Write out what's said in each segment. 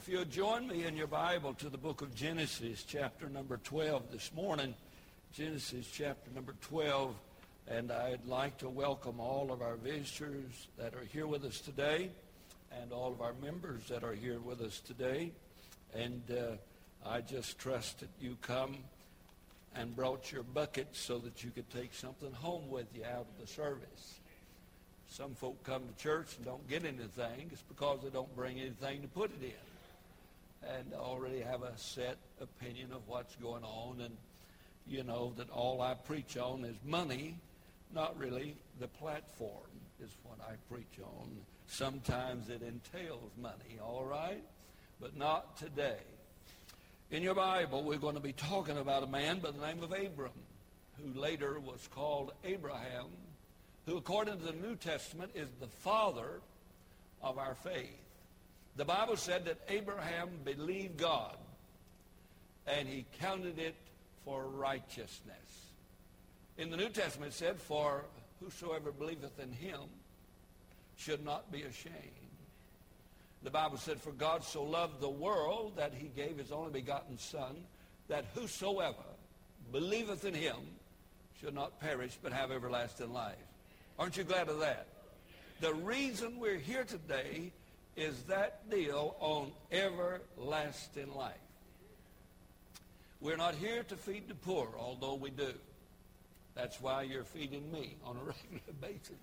If you'll join me in your Bible to the book of Genesis, chapter number 12 this morning, Genesis chapter number 12, and I'd like to welcome all of our visitors that are here with us today and all of our members that are here with us today. And uh, I just trust that you come and brought your bucket so that you could take something home with you out of the service. Some folk come to church and don't get anything. It's because they don't bring anything to put it in. And already have a set opinion of what's going on. And you know that all I preach on is money, not really the platform is what I preach on. Sometimes it entails money, all right? But not today. In your Bible, we're going to be talking about a man by the name of Abram, who later was called Abraham who according to the New Testament is the father of our faith. The Bible said that Abraham believed God and he counted it for righteousness. In the New Testament it said, for whosoever believeth in him should not be ashamed. The Bible said, for God so loved the world that he gave his only begotten Son, that whosoever believeth in him should not perish but have everlasting life. Aren't you glad of that? The reason we're here today is that deal on everlasting life. We're not here to feed the poor, although we do. That's why you're feeding me on a regular basis.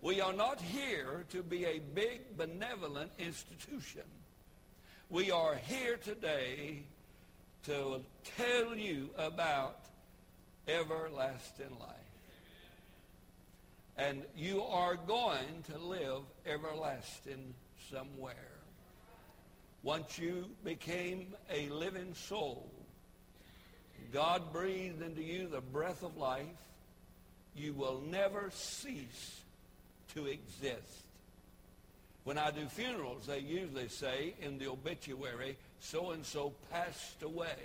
We are not here to be a big benevolent institution. We are here today to tell you about everlasting life and you are going to live everlasting somewhere. Once you became a living soul, God breathed into you the breath of life, you will never cease to exist. When I do funerals, they usually say in the obituary, so-and-so passed away.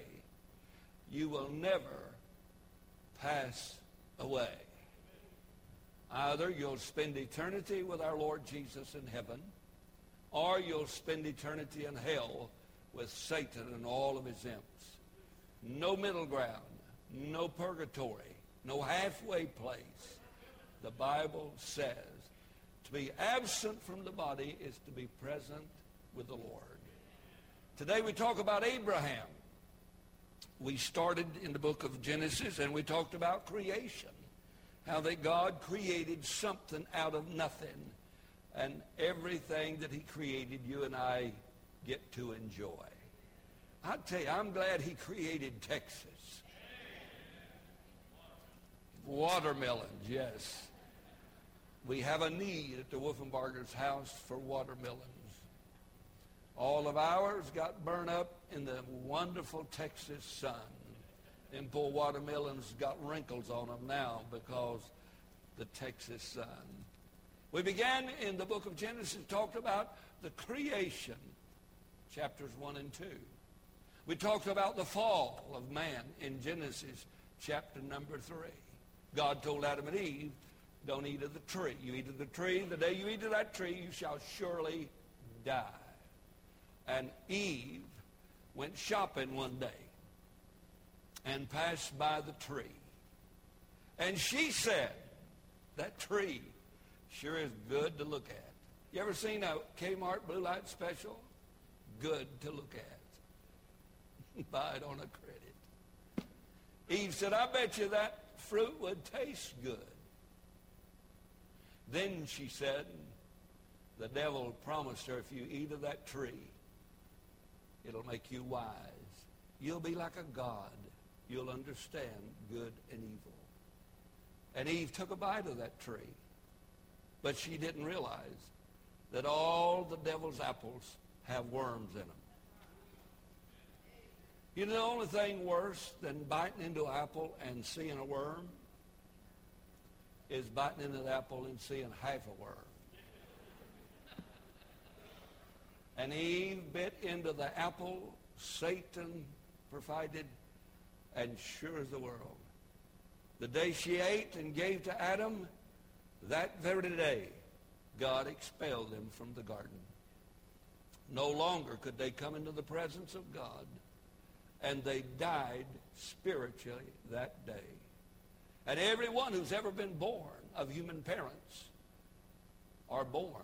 You will never pass away. Either you'll spend eternity with our Lord Jesus in heaven, or you'll spend eternity in hell with Satan and all of his imps. No middle ground, no purgatory, no halfway place. The Bible says to be absent from the body is to be present with the Lord. Today we talk about Abraham. We started in the book of Genesis and we talked about creation how that God created something out of nothing. And everything that he created, you and I get to enjoy. I tell you, I'm glad he created Texas. Watermelons, yes. We have a need at the Wolfenbarger's house for watermelons. All of ours got burned up in the wonderful Texas sun. Them poor watermelons got wrinkles on them now because the Texas sun. We began in the book of Genesis, talked about the creation, chapters 1 and 2. We talked about the fall of man in Genesis chapter number 3. God told Adam and Eve, don't eat of the tree. You eat of the tree, the day you eat of that tree, you shall surely die. And Eve went shopping one day and passed by the tree. And she said, that tree sure is good to look at. You ever seen a Kmart blue light special? Good to look at. Buy it on a credit. Eve said, I bet you that fruit would taste good. Then she said, the devil promised her, if you eat of that tree, it'll make you wise. You'll be like a god you'll understand good and evil. And Eve took a bite of that tree. But she didn't realize that all the devil's apples have worms in them. You know the only thing worse than biting into an apple and seeing a worm is biting into the apple and seeing half a worm. And Eve bit into the apple Satan provided and sure as the world. The day she ate and gave to Adam, that very day, God expelled them from the garden. No longer could they come into the presence of God. And they died spiritually that day. And everyone who's ever been born of human parents are born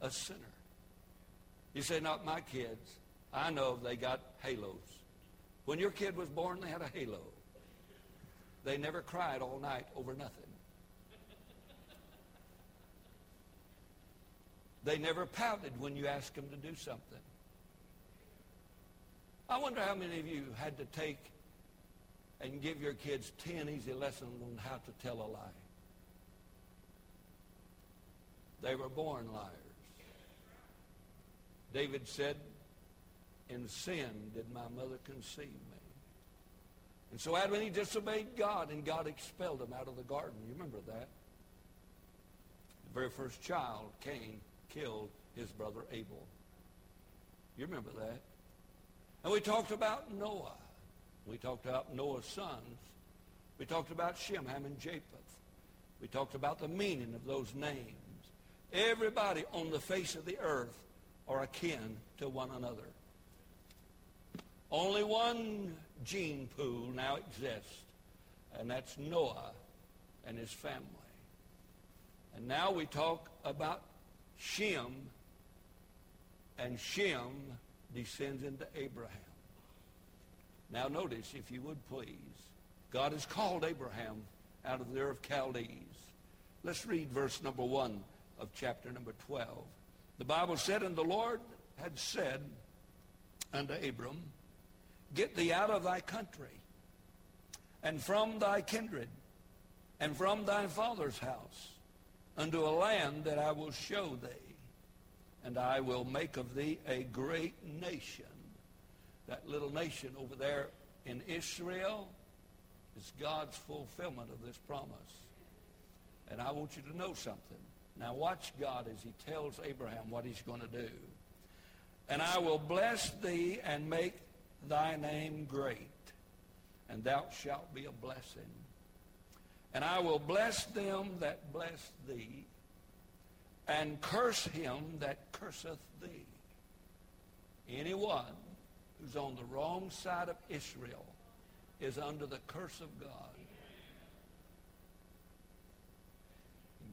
a sinner. You say, not my kids. I know they got halos. When your kid was born, they had a halo. They never cried all night over nothing. They never pouted when you asked them to do something. I wonder how many of you had to take and give your kids 10 easy lessons on how to tell a lie. They were born liars. David said, in sin did my mother conceive me. And so Adam and Eve disobeyed God, and God expelled them out of the garden. You remember that? The very first child, Cain, killed his brother Abel. You remember that? And we talked about Noah. We talked about Noah's sons. We talked about Shem, Ham, and Japheth. We talked about the meaning of those names. Everybody on the face of the earth are akin to one another. Only one gene pool now exists, and that's Noah and his family. And now we talk about Shem, and Shem descends into Abraham. Now notice, if you would please, God has called Abraham out of the Ur of Chaldees. Let's read verse number 1 of chapter number 12. The Bible said, And the Lord had said unto Abram, Get thee out of thy country, and from thy kindred, and from thy father's house, unto a land that I will show thee, and I will make of thee a great nation. That little nation over there in Israel is God's fulfillment of this promise. And I want you to know something. Now watch God as he tells Abraham what he's going to do. And I will bless thee and make thy name great, and thou shalt be a blessing. And I will bless them that bless thee, and curse him that curseth thee. Anyone who's on the wrong side of Israel is under the curse of God.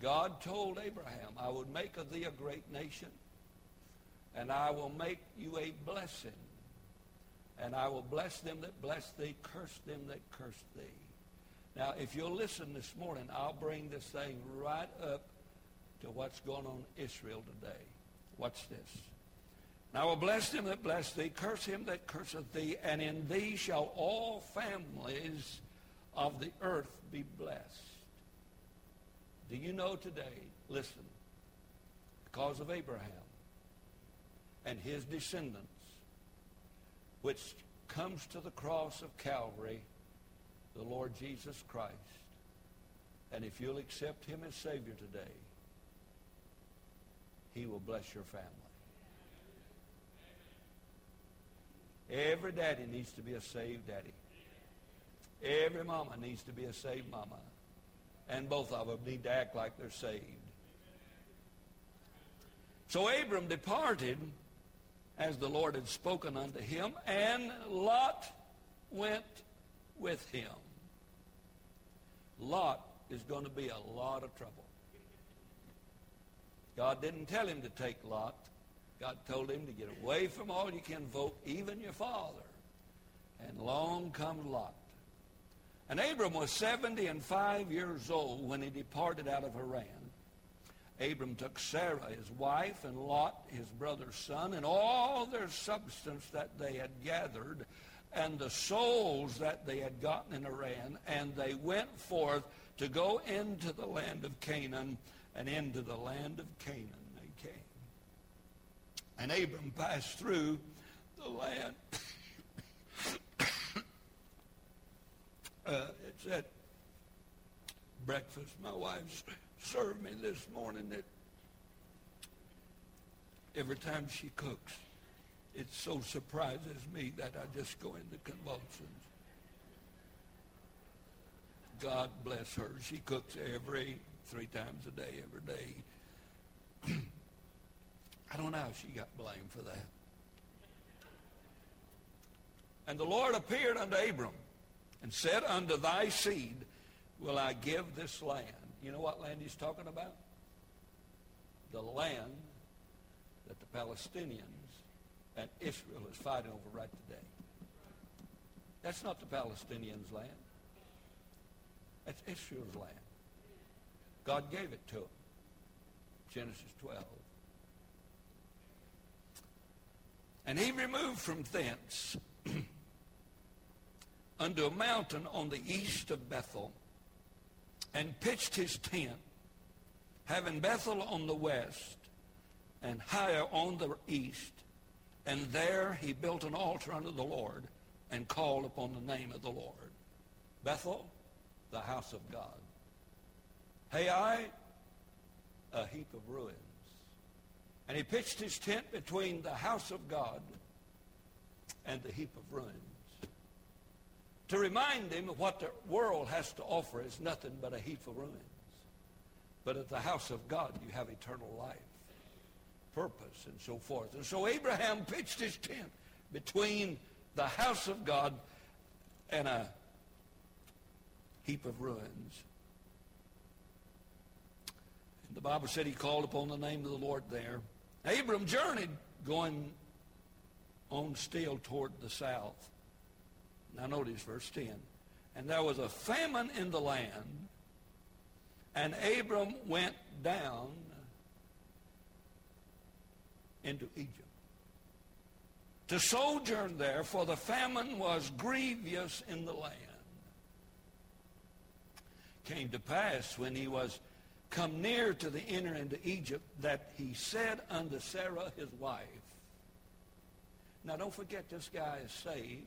God told Abraham, I would make of thee a great nation, and I will make you a blessing. And I will bless them that bless thee, curse them that curse thee. Now, if you'll listen this morning, I'll bring this thing right up to what's going on in Israel today. Watch this. And I will bless him that bless thee, curse him that curseth thee, and in thee shall all families of the earth be blessed. Do you know today, listen, because of Abraham and his descendants, which comes to the cross of Calvary, the Lord Jesus Christ. And if you'll accept him as Savior today, he will bless your family. Every daddy needs to be a saved daddy. Every mama needs to be a saved mama. And both of them need to act like they're saved. So Abram departed as the Lord had spoken unto him, and Lot went with him. Lot is going to be a lot of trouble. God didn't tell him to take Lot. God told him to get away from all you can vote, even your father. And long comes Lot. And Abram was 70 and 5 years old when he departed out of Haran. Abram took Sarah, his wife, and Lot, his brother's son, and all their substance that they had gathered, and the souls that they had gotten in Haran, and they went forth to go into the land of Canaan, and into the land of Canaan they came. And Abram passed through the land. uh, it's at breakfast. My wife's served me this morning that every time she cooks, it so surprises me that I just go into convulsions. God bless her. She cooks every three times a day, every day. I don't know how she got blamed for that. And the Lord appeared unto Abram and said, Unto thy seed will I give this land. You know what land he's talking about? The land that the Palestinians and Israel is fighting over right today. That's not the Palestinians' land. That's Israel's land. God gave it to them. Genesis 12. And he removed from thence unto a mountain on the east of Bethel and pitched his tent, having Bethel on the west and Hai on the east. And there he built an altar unto the Lord and called upon the name of the Lord. Bethel, the house of God. Hai, a heap of ruins. And he pitched his tent between the house of God and the heap of ruins. To remind of what the world has to offer is nothing but a heap of ruins. But at the house of God, you have eternal life, purpose, and so forth. And so Abraham pitched his tent between the house of God and a heap of ruins. And the Bible said he called upon the name of the Lord there. Abram journeyed going on still toward the south. Now notice verse 10. And there was a famine in the land, and Abram went down into Egypt to sojourn there, for the famine was grievous in the land. Came to pass when he was come near to the enter into Egypt that he said unto Sarah his wife, now don't forget this guy is saved.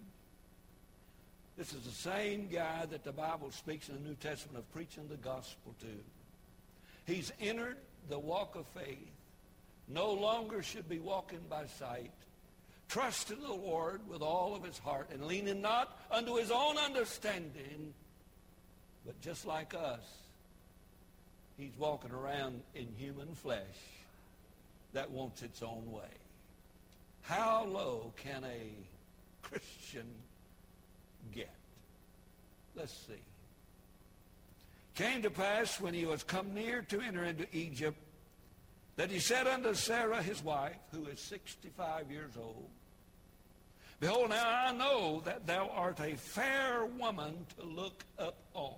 This is the same guy that the Bible speaks in the New Testament of preaching the gospel to. He's entered the walk of faith. No longer should be walking by sight. Trust in the Lord with all of his heart and leaning not unto his own understanding, but just like us, he's walking around in human flesh that wants its own way. How low can a Christian get? Let's see. Came to pass when he was come near to enter into Egypt that he said unto Sarah his wife, who is 65 years old, Behold, now I know that thou art a fair woman to look up on.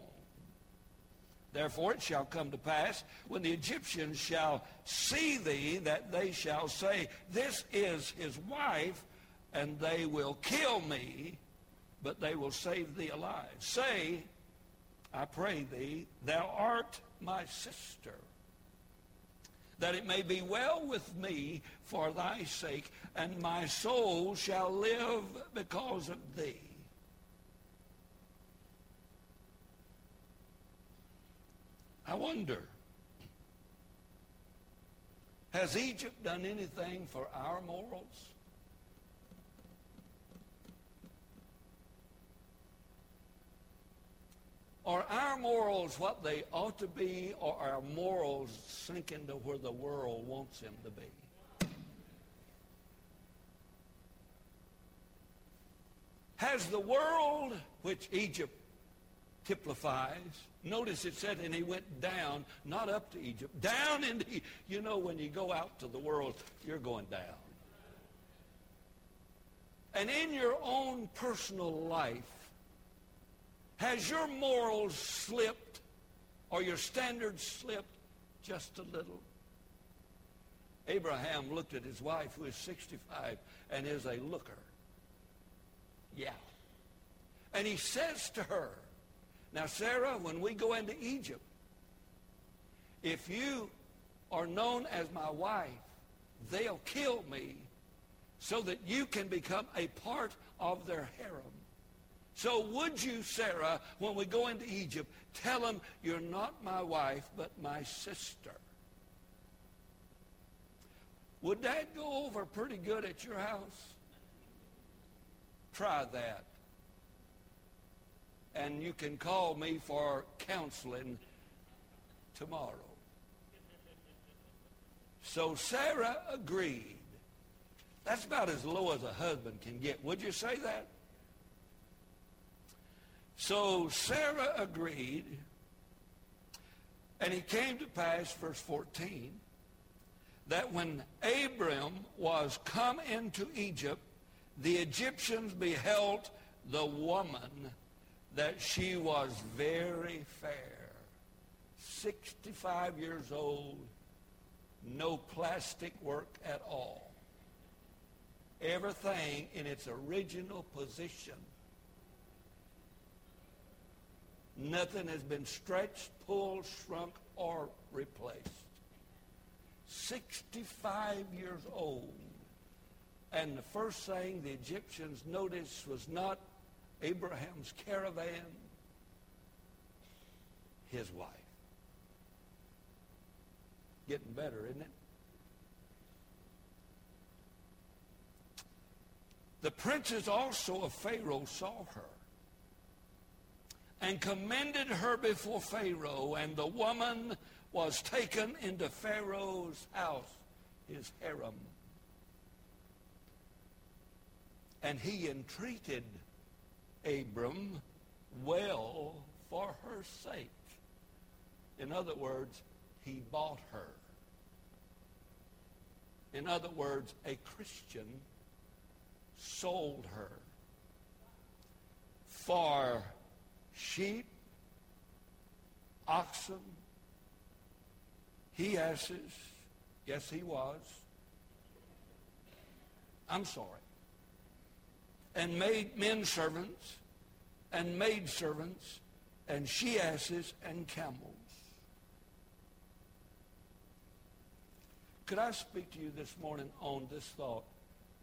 Therefore it shall come to pass, when the Egyptians shall see thee, that they shall say, This is his wife, and they will kill me, but they will save thee alive. Say, I pray thee, thou art my sister, that it may be well with me for thy sake, and my soul shall live because of thee. I wonder, has Egypt done anything for our morals? Are our morals what they ought to be, or are our morals sinking to where the world wants them to be? Has the world, which Egypt typifies, notice it said, and he went down, not up to Egypt, down into, you know, when you go out to the world, you're going down. And in your own personal life, has your morals slipped or your standards slipped just a little? Abraham looked at his wife, who is 65 and is a looker. Yeah. And he says to her, now, Sarah, when we go into Egypt, if you are known as my wife, they'll kill me so that you can become a part of their harem. So would you, Sarah, when we go into Egypt, tell them you're not my wife, but my sister? Would that go over pretty good at your house? Try that and you can call me for counseling tomorrow. So Sarah agreed. That's about as low as a husband can get. Would you say that? So Sarah agreed, and it came to pass, verse 14, that when Abram was come into Egypt, the Egyptians beheld the woman that she was very fair. 65 years old, no plastic work at all. Everything in its original position. Nothing has been stretched, pulled, shrunk, or replaced. 65 years old. And the first thing the Egyptians noticed was not Abraham's caravan, his wife. Getting better, isn't it? The princes also of Pharaoh saw her and commended her before Pharaoh, and the woman was taken into Pharaoh's house, his harem. And he entreated Abram well for her sake. In other words, he bought her. In other words, a Christian sold her for sheep, oxen, he asses. Yes, he was. I'm sorry. And made men servants and maid servants and she asses and camels. Could I speak to you this morning on this thought?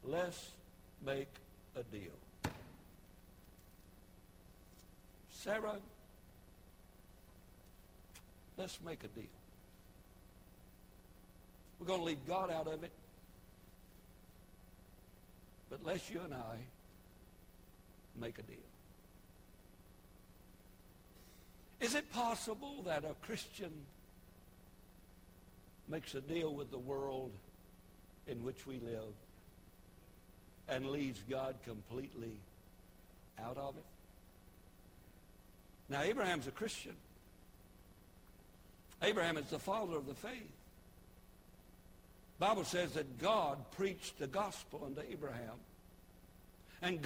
Let's make a deal. Sarah, let's make a deal. We're going to leave God out of it. But let's you and I make a deal. Is it possible that a Christian makes a deal with the world in which we live and leaves God completely out of it? Now, Abraham's a Christian. Abraham is the father of the faith. Bible says that God preached the gospel unto Abraham. And,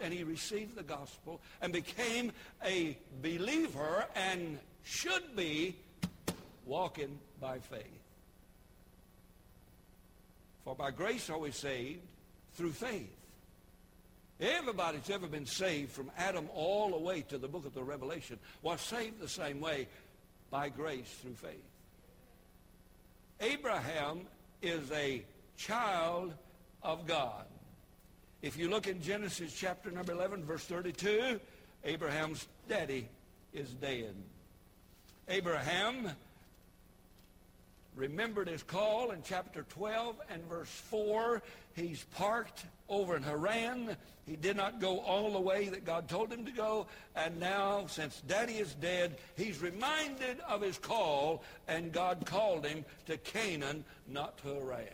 and he received the gospel and became a believer and should be walking by faith. For by grace are we saved through faith. Everybody that's ever been saved from Adam all the way to the book of the Revelation was saved the same way by grace through faith. Abraham is a child of God. If you look in Genesis chapter number 11, verse 32, Abraham's daddy is dead. Abraham remembered his call in chapter 12 and verse 4. He's parked over in Haran. He did not go all the way that God told him to go. And now, since daddy is dead, he's reminded of his call, and God called him to Canaan, not to Haran.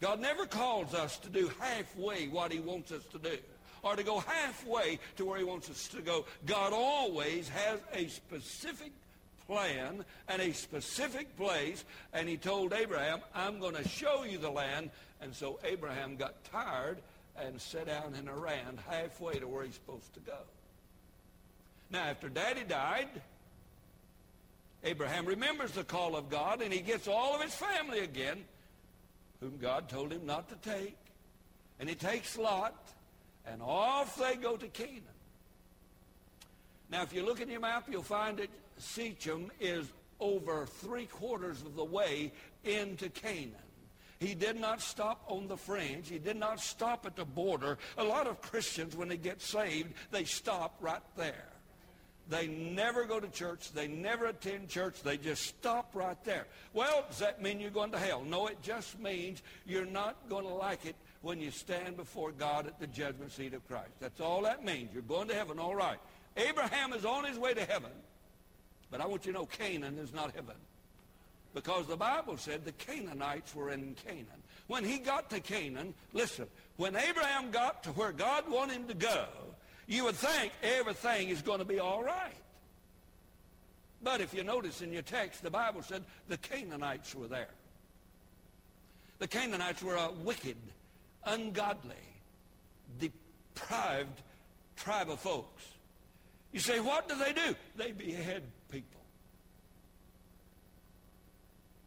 God never calls us to do halfway what he wants us to do or to go halfway to where he wants us to go. God always has a specific plan and a specific place, and he told Abraham, I'm going to show you the land. And so Abraham got tired and sat down in Haran halfway to where he's supposed to go. Now, after Daddy died, Abraham remembers the call of God, and he gets all of his family again, whom God told him not to take. And he takes Lot, and off they go to Canaan. Now, if you look at your map, you'll find that Shechem is over three quarters of the way into Canaan. He did not stop on the fringe. He did not stop at the border. A lot of Christians, when they get saved, they stop right there. They never go to church. They never attend church. They just stop right there. Well, does that mean you're going to hell? No, it just means you're not going to like it when you stand before God at the judgment seat of Christ. That's all that means. You're going to heaven, all right. Abraham is on his way to heaven. But I want you to know Canaan is not heaven. Because the Bible said the Canaanites were in Canaan. When he got to Canaan, listen, when Abraham got to where God wanted him to go, you would think everything is going to be all right. But if you notice in your text, the Bible said the Canaanites were there. The Canaanites were a wicked, ungodly, deprived tribe of folks. You say, what do they do? They behead people.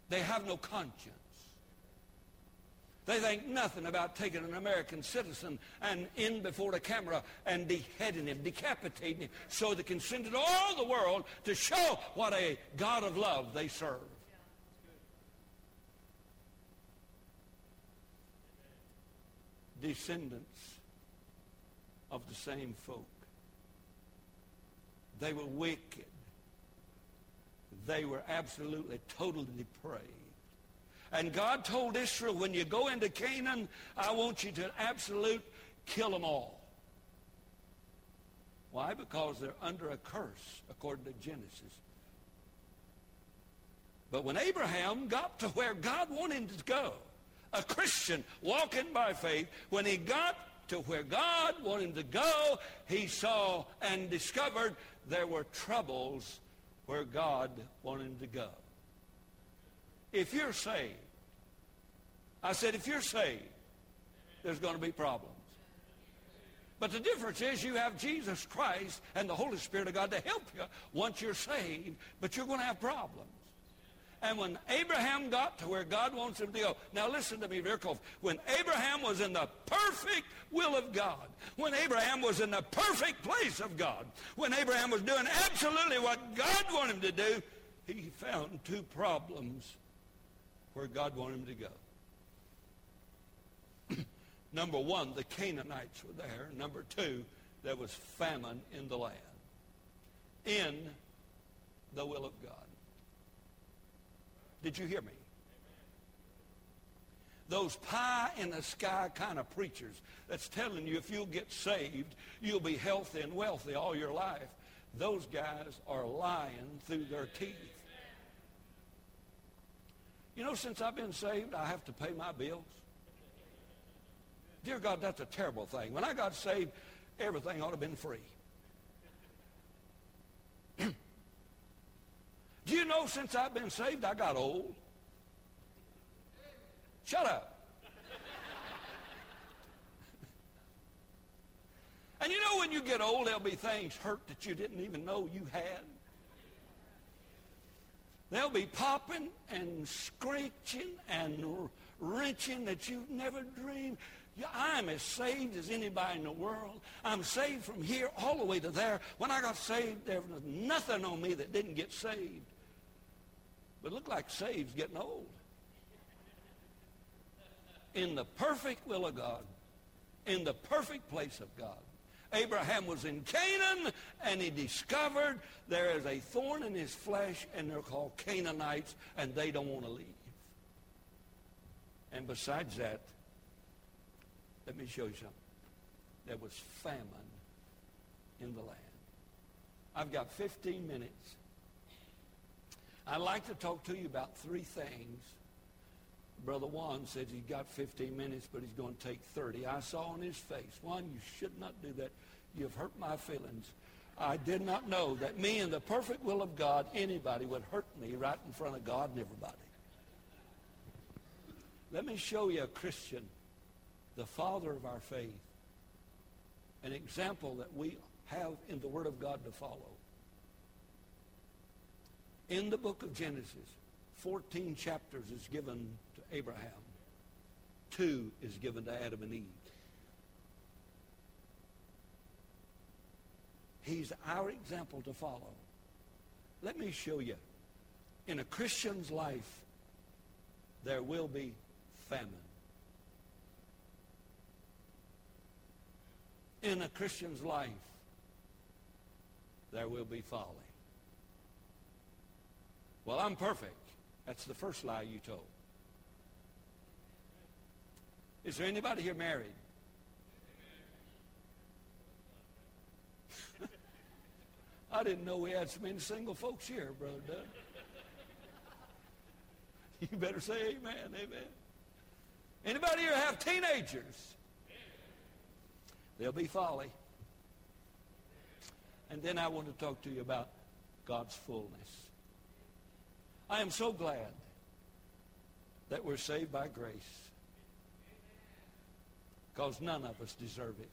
They have no conscience. They think nothing about taking an American citizen and in before the camera and beheading him, decapitating him, so they can send it all the world to show what a God of love they serve. Descendants of the same folk. They were wicked. They were absolutely, totally depraved. And God told Israel, when you go into Canaan, I want you to absolute kill them all. Why? Because they're under a curse, according to Genesis. But when Abraham got to where God wanted him to go, a Christian walking by faith, when he got to where God wanted him to go, he saw and discovered there were troubles where God wanted him to go. If you're saved, I said, if you're saved, there's going to be problems. But the difference is you have Jesus Christ and the Holy Spirit of God to help you once you're saved, but you're going to have problems. And when Abraham got to where God wants him to go, now listen to me very. When Abraham was in the perfect will of God, when Abraham was in the perfect place of God, when Abraham was doing absolutely what God wanted him to do, he found two problems where God wanted him to go. Number one, the Canaanites were there. Number two, there was famine in the land. In the will of God. Did you hear me? Those pie in the sky kind of preachers that's telling you if you'll get saved, you'll be healthy and wealthy all your life. Those guys are lying through their teeth. You know, since I've been saved, I have to pay my bills. Dear God, that's a terrible thing. When I got saved, everything ought to have been free. Do you know since I've been saved, I got old? Shut up. and you know when you get old, there'll be things hurt that you didn't even know you had. They'll be popping and screeching and wrenching that you've never dreamed. I'm as saved as anybody in the world. I'm saved from here all the way to there. When I got saved, there was nothing on me that didn't get saved. But it looked like saved's getting old. In the perfect will of God, in the perfect place of God. Abraham was in Canaan, and he discovered there is a thorn in his flesh, and they're called Canaanites, and they don't want to leave. And besides that, let me show you something. There was famine in the land. I've got 15 minutes. I'd like to talk to you about three things. Brother Juan says he's got 15 minutes, but he's going to take 30. I saw on his face, Juan, you should not do that. You've hurt my feelings. I did not know that me in the perfect will of God, anybody would hurt me right in front of God and everybody. Let me show you a Christian, the father of our faith, an example that we have in the Word of God to follow. In the book of Genesis, 14 chapters is given to Abraham. Two is given to Adam and Eve. He's our example to follow. Let me show you. In a Christian's life, there will be famine. In a Christian's life, there will be folly. Well, I'm perfect. That's the first lie you told. Is there anybody here married? I didn't know we had so many single folks here, Brother Doug. You better say amen, amen. Anybody here have teenagers? There'll be folly. And then I want to talk to you about God's fullness. I am so glad that we're saved by grace because none of us deserve it.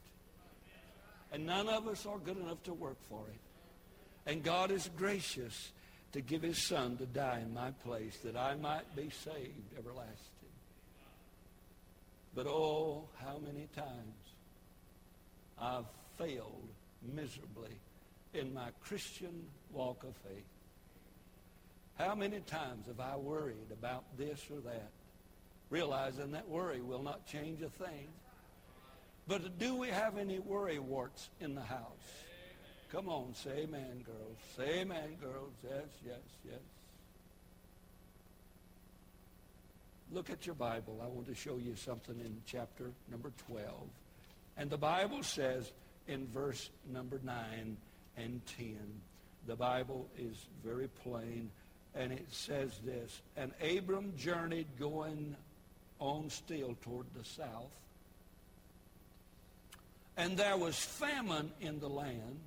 And none of us are good enough to work for it. And God is gracious to give his son to die in my place that I might be saved everlasting. But oh, how many times I've failed miserably in my Christian walk of faith. How many times have I worried about this or that, realizing that worry will not change a thing? But do we have any worry warts in the house? Come on, say amen, girls. Say amen, girls. Yes, yes, yes. Look at your Bible. I want to show you something in chapter number 12. And the Bible says in verse number 9 and 10, the Bible is very plain, and it says this, And Abram journeyed going on still toward the south, and there was famine in the land.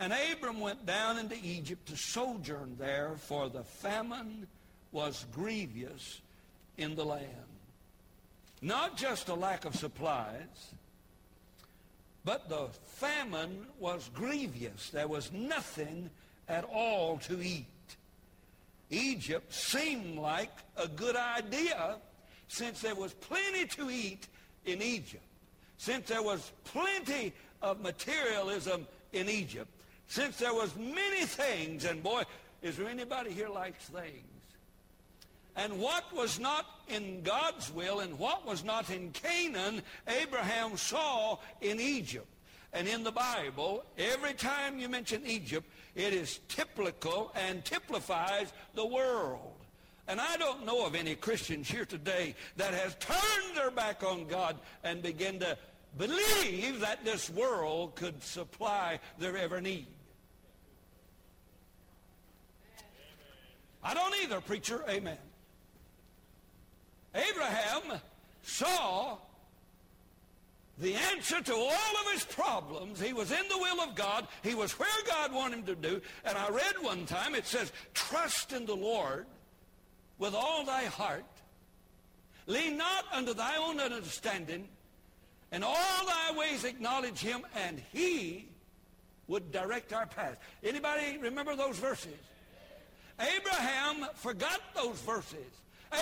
And Abram went down into Egypt to sojourn there, for the famine was grievous in the land. Not just a lack of supplies, but the famine was grievous. There was nothing at all to eat. Egypt seemed like a good idea since there was plenty to eat in Egypt, since there was plenty of materialism in Egypt, since there was many things, and boy, is there anybody here likes things? And what was not in God's will and what was not in Canaan, Abraham saw in Egypt. And in the Bible, every time you mention Egypt, it is typical and typifies the world. And I don't know of any Christians here today that has turned their back on God and begin to believe that this world could supply their every need. I don't either, preacher. Amen. Abraham saw the answer to all of his problems. He was in the will of God. He was where God wanted him to do. And I read one time, it says, trust in the Lord with all thy heart. Lean not unto thy own understanding. And all thy ways acknowledge him, and he would direct our path. Anybody remember those verses? Abraham forgot those verses.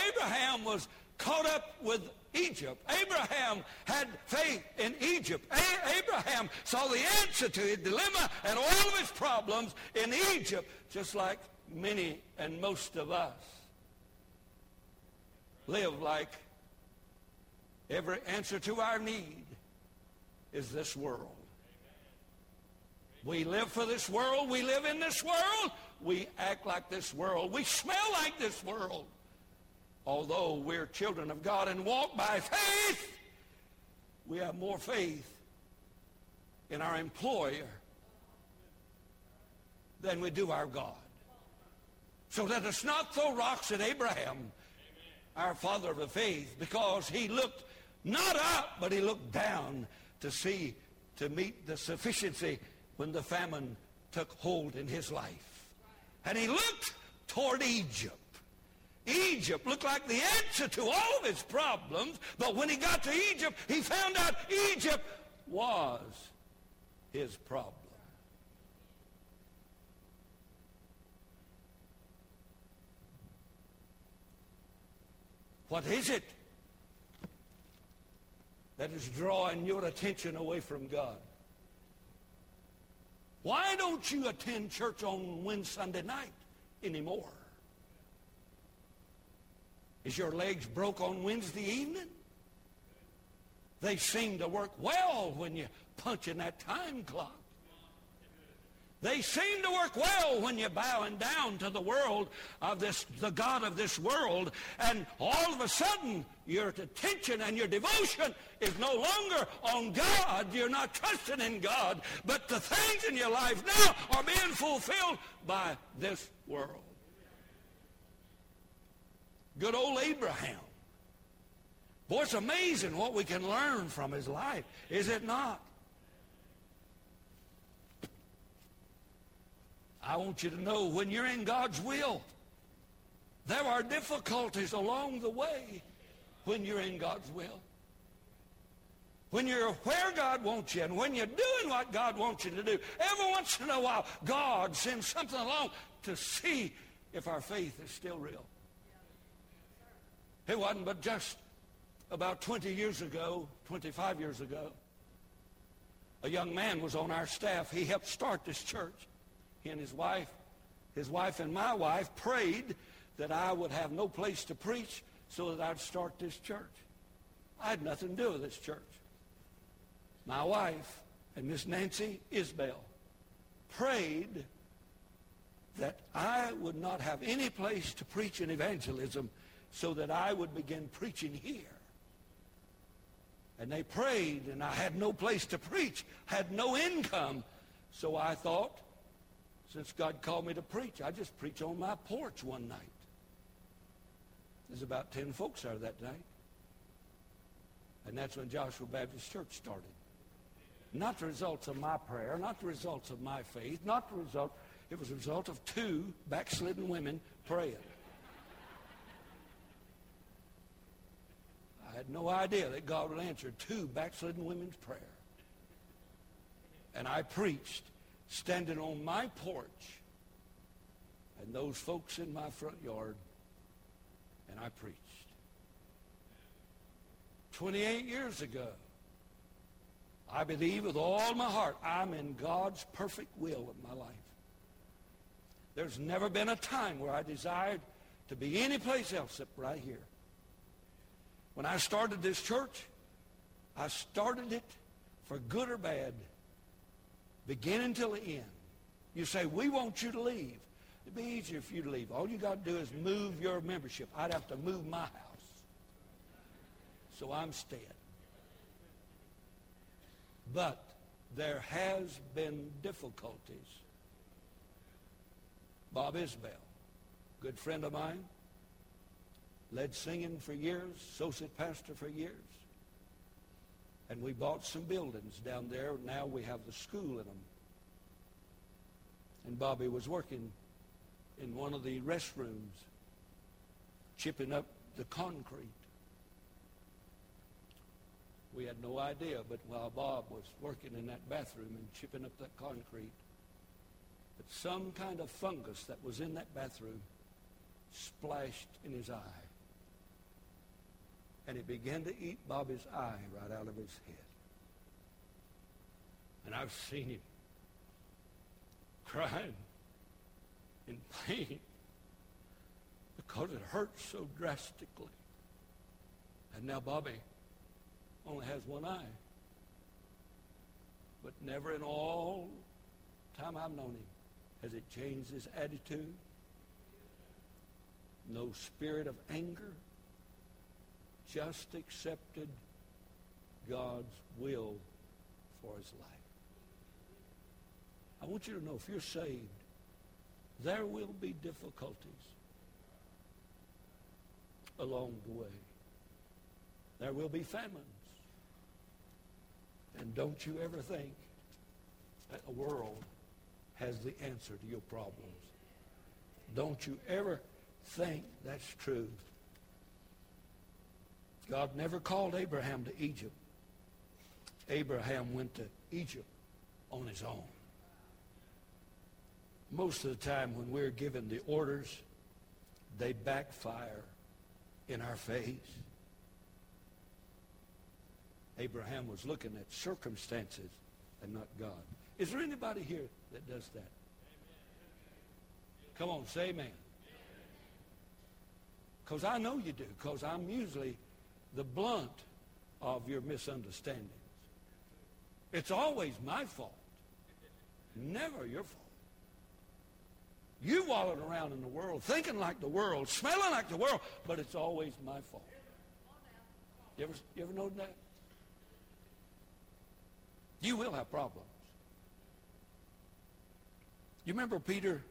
Abraham was caught up with Egypt. Abraham had faith in Egypt. A- Abraham saw the answer to his dilemma and all of his problems in Egypt, just like many and most of us live like every answer to our need is this world. We live for this world. We live in this world. We act like this world. We smell like this world although we're children of God and walk by faith, we have more faith in our employer than we do our God. So let us not throw rocks at Abraham, our father of the faith, because he looked not up, but he looked down to see, to meet the sufficiency when the famine took hold in his life. And he looked toward Egypt. Egypt looked like the answer to all of his problems, but when he got to Egypt, he found out Egypt was his problem. What is it that is drawing your attention away from God? Why don't you attend church on Wednesday night anymore? Is your legs broke on Wednesday evening? They seem to work well when you punch in that time clock. They seem to work well when you're bowing down to the world of this, the God of this world, and all of a sudden your attention and your devotion is no longer on God. You're not trusting in God, but the things in your life now are being fulfilled by this world. Good old Abraham. Boy, it's amazing what we can learn from his life, is it not? I want you to know when you're in God's will, there are difficulties along the way when you're in God's will. When you're where God wants you and when you're doing what God wants you to do, every once in a while, God sends something along to see if our faith is still real. It wasn't but just about 20 years ago, 25 years ago, a young man was on our staff. He helped start this church. He and his wife, his wife and my wife prayed that I would have no place to preach so that I'd start this church. I had nothing to do with this church my wife and Miss Nancy Isbell prayed that I would not have any place to preach in evangelism so that I would begin preaching here. And they prayed, and I had no place to preach, had no income. So I thought, since God called me to preach, I just preach on my porch one night. There's about 10 folks there that night. And that's when Joshua Baptist Church started. Not the results of my prayer, not the results of my faith, not the result. It was a result of two backslidden women praying. Had no idea that God would answer two backslidden women's prayer. And I preached standing on my porch and those folks in my front yard, and I preached. 28 years ago, I believe with all my heart I'm in God's perfect will in my life. There's never been a time where I desired to be any place else except right here. When I started this church, I started it for good or bad, beginning till the end. You say, we want you to leave. It'd be easier for you to leave. All you got to do is move your membership. I'd have to move my house. So I'm staying. But there has been difficulties. Bob Isbell, good friend of mine, led singing for years, associate pastor for years. And we bought some buildings down there. Now we have the school in them. And Bobby was working in one of the restrooms, chipping up the concrete. We had no idea, but while Bob was working in that bathroom and chipping up that concrete, that some kind of fungus that was in that bathroom splashed in his eye. And it began to eat Bobby's eye right out of his head. And I've seen him crying in pain because it hurt so drastically. And now Bobby only has one eye. But never in all time I've known him has it changed his attitude. No spirit of anger. Just accepted God's will for his life. I want you to know if you're saved, there will be difficulties along the way. There will be famines. And don't you ever think that the world has the answer to your problems. Don't you ever think that's true. God never called Abraham to Egypt. Abraham went to Egypt on his own. Most of the time when we're given the orders, they backfire in our face. Abraham was looking at circumstances and not God. Is there anybody here that does that? Come on, say amen. Because I know you do, because I'm usually the blunt of your misunderstandings. It's always my fault, never your fault. You wallowing around in the world, thinking like the world, smelling like the world, but it's always my fault. You ever, you ever know that? You will have problems. You remember Peter?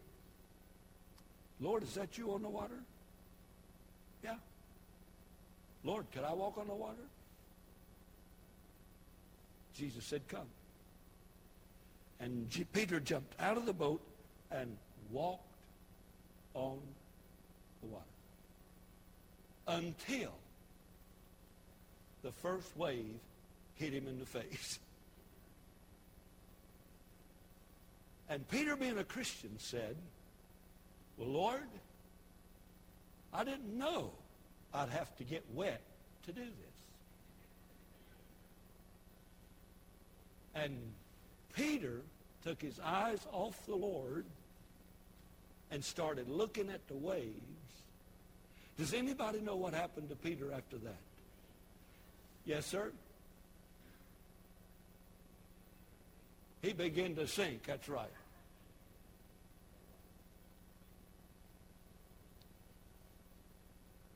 Lord, is that you on the water? Lord, could I walk on the water? Jesus said, come. And G- Peter jumped out of the boat and walked on the water until the first wave hit him in the face. And Peter, being a Christian, said, well, Lord, I didn't know I'd have to get wet to do this. And Peter took his eyes off the Lord and started looking at the waves. Does anybody know what happened to Peter after that? Yes, sir? He began to sink. That's right.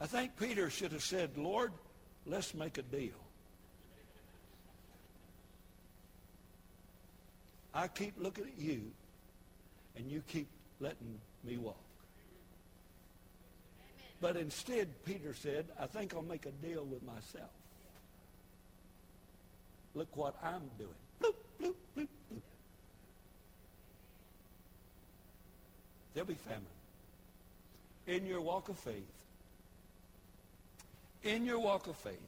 I think Peter should have said, Lord, let's make a deal. I keep looking at you, and you keep letting me walk. But instead, Peter said, I think I'll make a deal with myself. Look what I'm doing. Bloop, bloop, bloop, bloop. There'll be famine. In your walk of faith, in your walk of faith,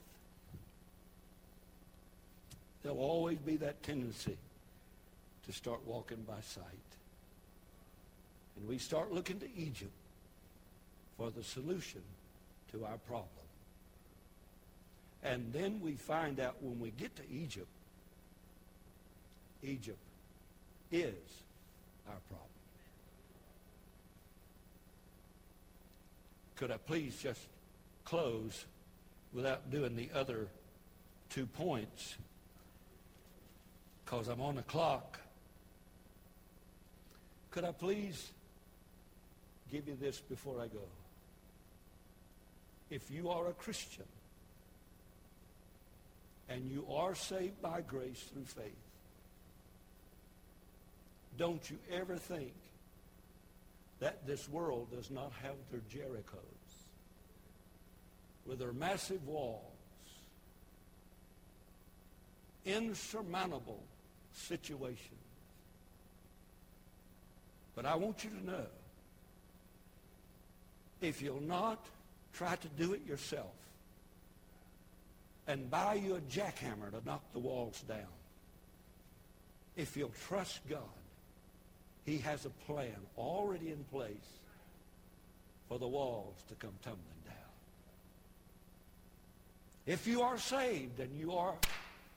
there'll always be that tendency to start walking by sight. And we start looking to Egypt for the solution to our problem. And then we find out when we get to Egypt, Egypt is our problem. Could I please just close without doing the other two points? Because I'm on the clock. Could I please give you this before I go? If you are a Christian and you are saved by grace through faith, don't you ever think that this world does not have their Jerichos with their massive walls, insurmountable situations. But I want you to know, if you'll not try to do it yourself and buy you a jackhammer to knock the walls down, if you'll trust God, he has a plan already in place for the walls to come tumbling. If you are saved and you are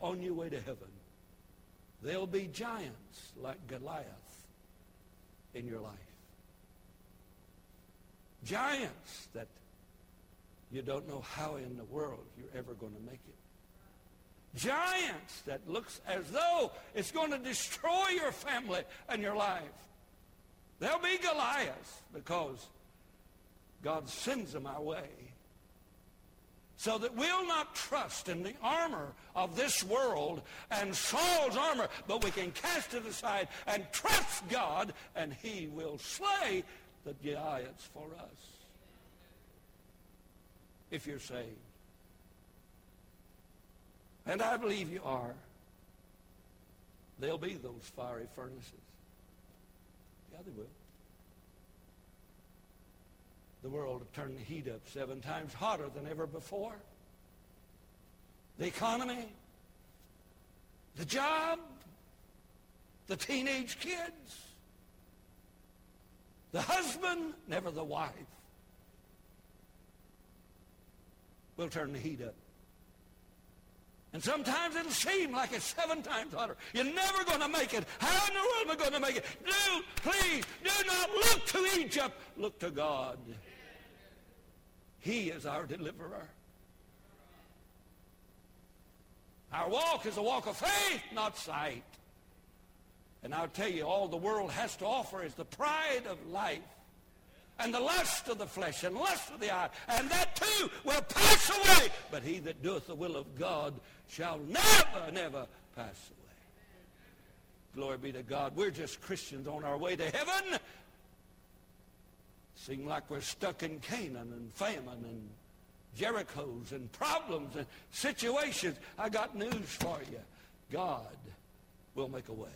on your way to heaven, there'll be giants like Goliath in your life. Giants that you don't know how in the world you're ever going to make it. Giants that looks as though it's going to destroy your family and your life. There'll be Goliaths because God sends them our way so that we'll not trust in the armor of this world and Saul's armor, but we can cast it aside and trust God, and he will slay the giants for us if you're saved. And I believe you are. There'll be those fiery furnaces. Yeah, they will. The world will turn the heat up seven times hotter than ever before. The economy, the job, the teenage kids, the husband, never the wife. We'll turn the heat up. And sometimes it'll seem like it's seven times hotter. You're never going to make it. How in the world am I going to make it? Do, please, do not look to Egypt. Look to God. He is our deliverer. Our walk is a walk of faith, not sight. And I'll tell you, all the world has to offer is the pride of life and the lust of the flesh and lust of the eye. And that too will pass away. But he that doeth the will of God shall never, never pass away. Glory be to God. We're just Christians on our way to heaven. Seem like we're stuck in Canaan and famine and Jerichos and problems and situations, I got news for you. God will make a way.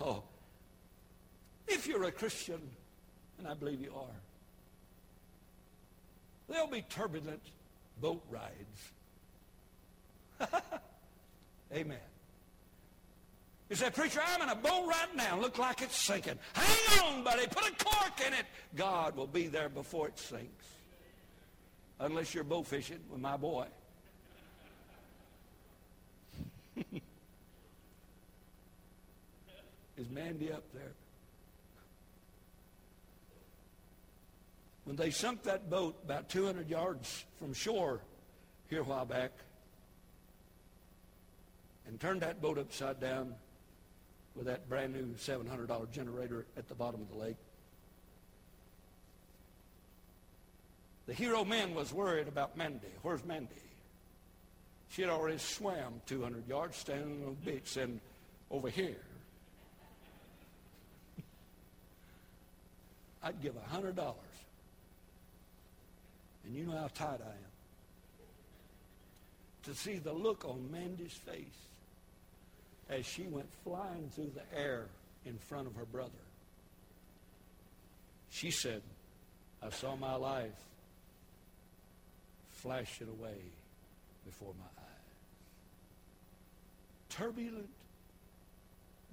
Oh, if you're a Christian, and I believe you are, there'll be turbulent boat rides. Amen. You say, preacher, I'm in a boat right now. Look like it's sinking. Hang on, buddy. Put a cork in it. God will be there before it sinks. Unless you're bow fishing with my boy. Is Mandy up there? When they sunk that boat about 200 yards from shore here a while back and turned that boat upside down with that brand new $700 generator at the bottom of the lake, the hero man was worried about Mandy. Where's Mandy? She had already swam 200 yards standing on the beach and over here. I'd give a $100 and you know how tight I am. To see the look on Mandy's face as she went flying through the air in front of her brother. She said, I saw my life flashing away before my eyes. Turbulent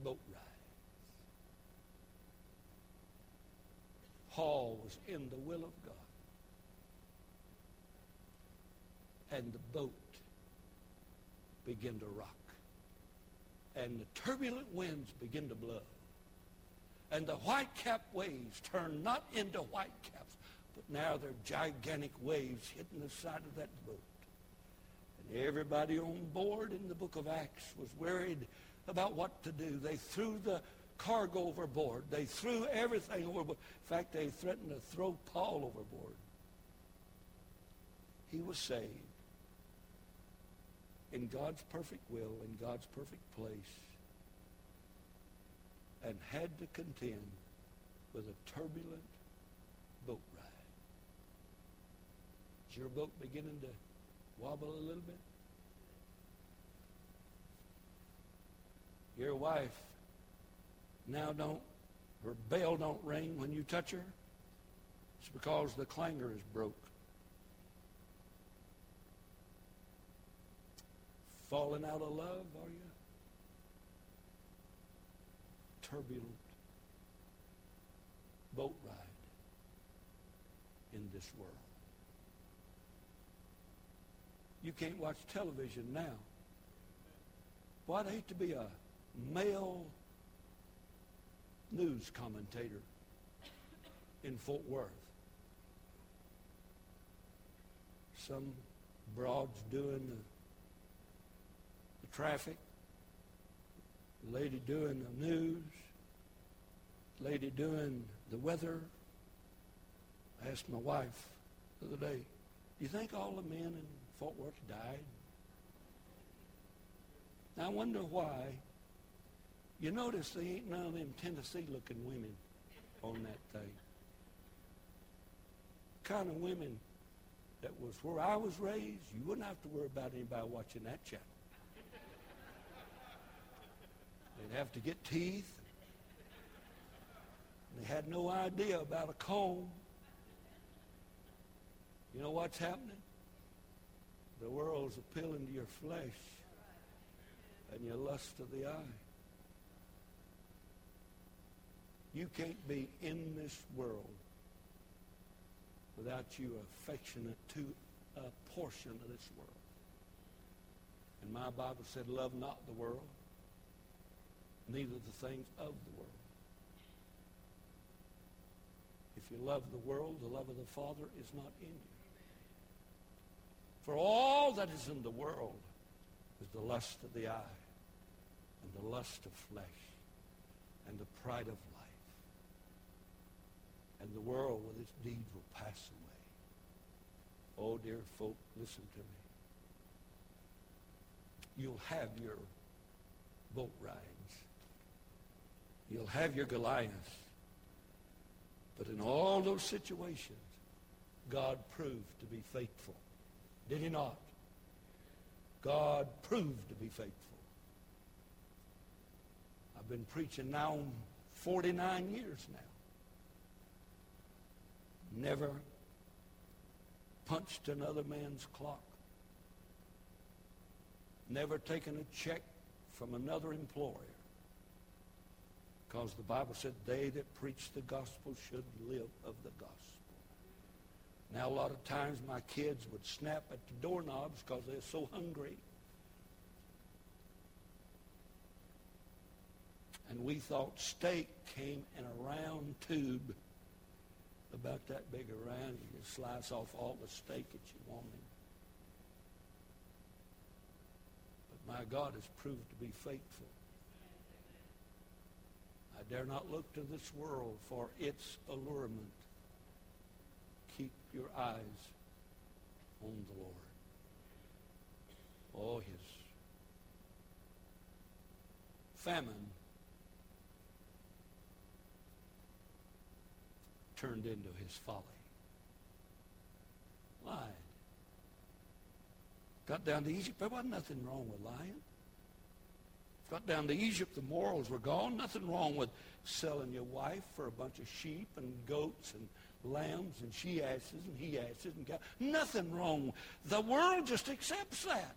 boat ride. Paul was in the will of God. and the boat began to rock. And the turbulent winds begin to blow. And the white-capped waves turn not into white-caps, but now they're gigantic waves hitting the side of that boat. And everybody on board in the book of Acts was worried about what to do. They threw the cargo overboard. They threw everything overboard. In fact, they threatened to throw Paul overboard. He was saved in God's perfect will, in God's perfect place, and had to contend with a turbulent boat ride. Is your boat beginning to wobble a little bit? Your wife now don't, her bell don't ring when you touch her. It's because the clanger is broke. Falling out of love, are you? Turbulent boat ride in this world. You can't watch television now. Well, I'd hate to be a male news commentator in Fort Worth. Some broads doing the traffic, lady doing the news, lady doing the weather. I asked my wife the other day, do you think all the men in Fort Worth died? Now I wonder why. You notice there ain't none of them Tennessee-looking women on that thing. Kind of women that was where I was raised, you wouldn't have to worry about anybody watching that channel. They'd have to get teeth. They had no idea about a comb. You know what's happening? The world's appealing to your flesh and your lust of the eye. You can't be in this world without you affectionate to a portion of this world. And my Bible said, love not the world, neither the things of the world. If you love the world, the love of the Father is not in you. For all that is in the world is the lust of the eye and the lust of flesh and the pride of life. And the world with its deeds will pass away. Oh, dear folk, listen to me. You'll have your boat ride. You'll have your Goliath. But in all those situations, God proved to be faithful. Did he not? God proved to be faithful. I've been preaching now 49 years now. Never punched another man's clock. Never taken a check from another employer. Because the Bible said they that preach the gospel should live of the gospel. Now, a lot of times my kids would snap at the doorknobs because they're so hungry. And we thought steak came in a round tube about that big around. You just slice off all the steak that you wanted. But my God has proved to be faithful. I dare not look to this world for its allurement. Keep your eyes on the Lord. Oh, his famine turned into his folly. Lied. Got down to Egypt. There wasn't nothing wrong with lying. Got down to Egypt. The morals were gone. Nothing wrong with selling your wife for a bunch of sheep and goats and lambs and she asses and he asses and cows. Nothing wrong. The world just accepts that.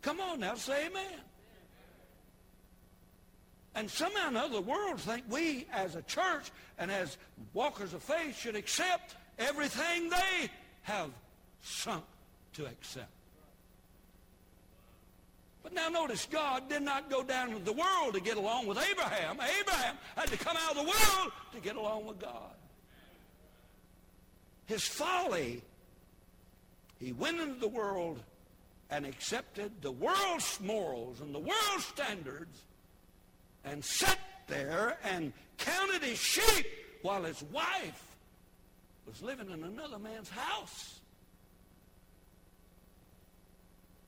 Come on now, say amen. And somehow or another, the world think we as a church and as walkers of faith should accept everything they have sunk to accept. But now notice, God did not go down to the world to get along with Abraham. Abraham had to come out of the world to get along with God. His folly, he went into the world and accepted the world's morals and the world's standards and sat there and counted his sheep while his wife was living in another man's house.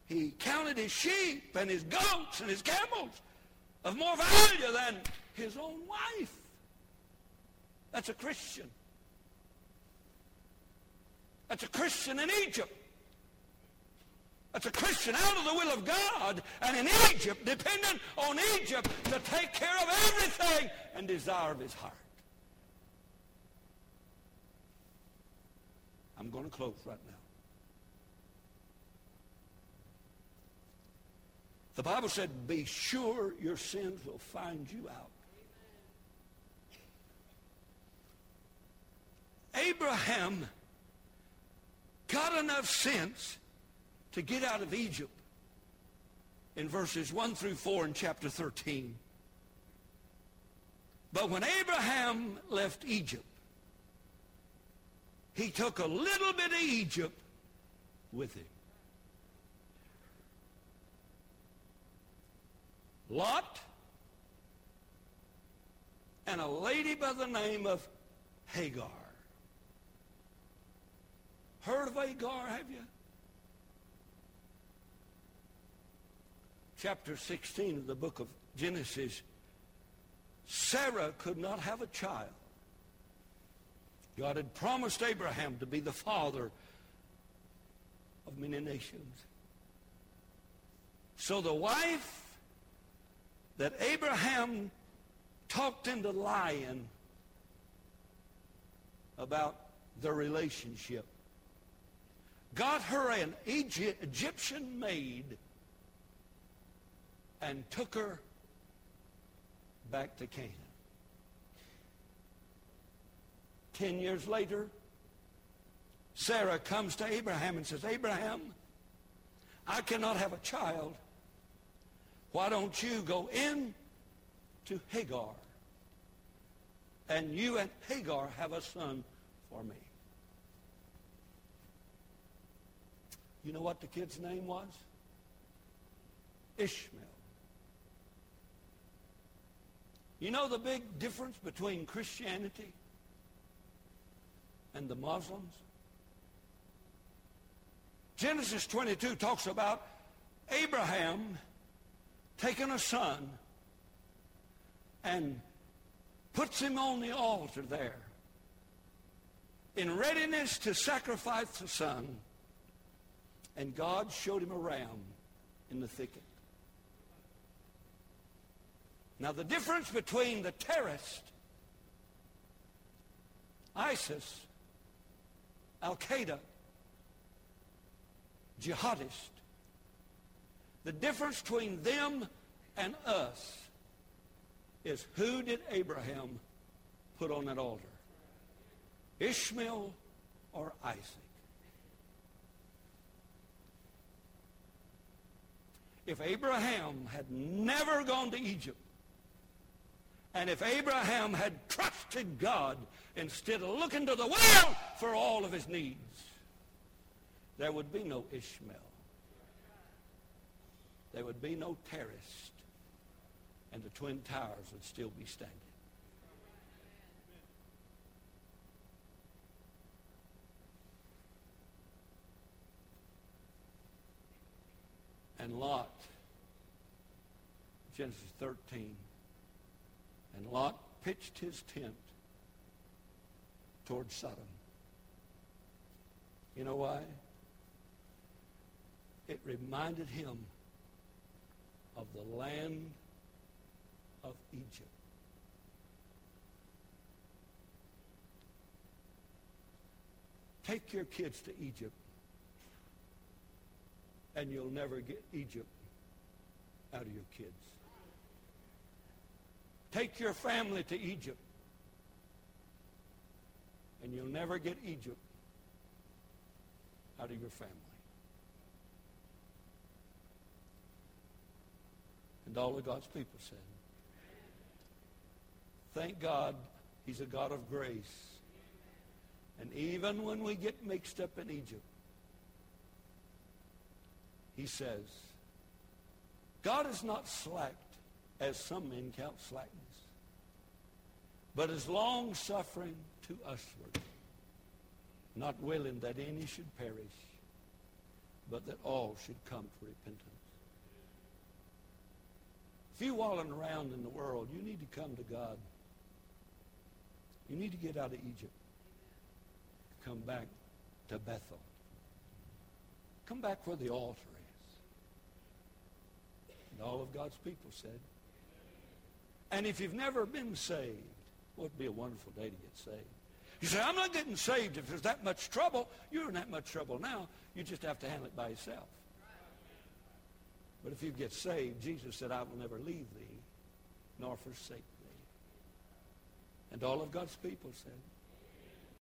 He counted his sheep and his goats and his camels of more value than his own wife. That's a Christian. That's a Christian in Egypt. That's a Christian out of the will of God and in Egypt, dependent on Egypt to take care of everything and desire of his heart. I'm going to close right now. The Bible said, be sure your sins will find you out. Abraham got enough sense to get out of Egypt in verses 1 through 4 in chapter 13. But when Abraham left Egypt, he took a little bit of Egypt with him. Lot and a lady by the name of Hagar. Heard of Hagar, have you? chapter 16 of the book of Genesis, Sarah could not have a child. God had promised Abraham to be the father of many nations. So the wife that Abraham talked into lying about their relationship got her an Egyptian maid and took her back to Canaan. Ten years later, Sarah comes to Abraham and says, Abraham, I cannot have a child. Why don't you go in to Hagar and you and Hagar have a son for me? You know what the kid's name was? Ishmael. You know the big difference between Christianity and the Muslims? Genesis 22 talks about Abraham taking a son and puts him on the altar there. in readiness to sacrifice the son, and God showed him a ram in the thicket. Now, the difference between the terrorist, ISIS, Al-Qaeda, jihadist, the difference between them and us is who did Abraham put on that altar? Ishmael or Isaac? If Abraham had never gone to Egypt, and if Abraham had trusted God instead of looking to the world for all of his needs, there would be no Ishmael. There would be no terrorist. And the Twin Towers would still be standing. And Lot, Genesis 13, and Lot pitched his tent toward Sodom. You know why? It reminded him of the land of Egypt. Take your kids to Egypt, and you'll never get Egypt out of your kids. Take your family to Egypt, and you'll never get Egypt out of your family. And all of God's people said, Thank God he's a God of grace. And even when we get mixed up in Egypt, he says, God is not slacked as some men count slackness, but is long-suffering to usward, not willing that any should perish, but that all should come to repentance. If you're walling around in the world, you need to come to God. You need to get out of Egypt. Come back to Bethel. Come back where the altar is. And all of God's people said. And if you've never been saved, well, it'd be a wonderful day to get saved. You say, I'm not getting saved if there's that much trouble. You're in that much trouble now. You just have to handle it by yourself. But if you get saved, Jesus said, I will never leave thee nor forsake thee. And all of God's people said,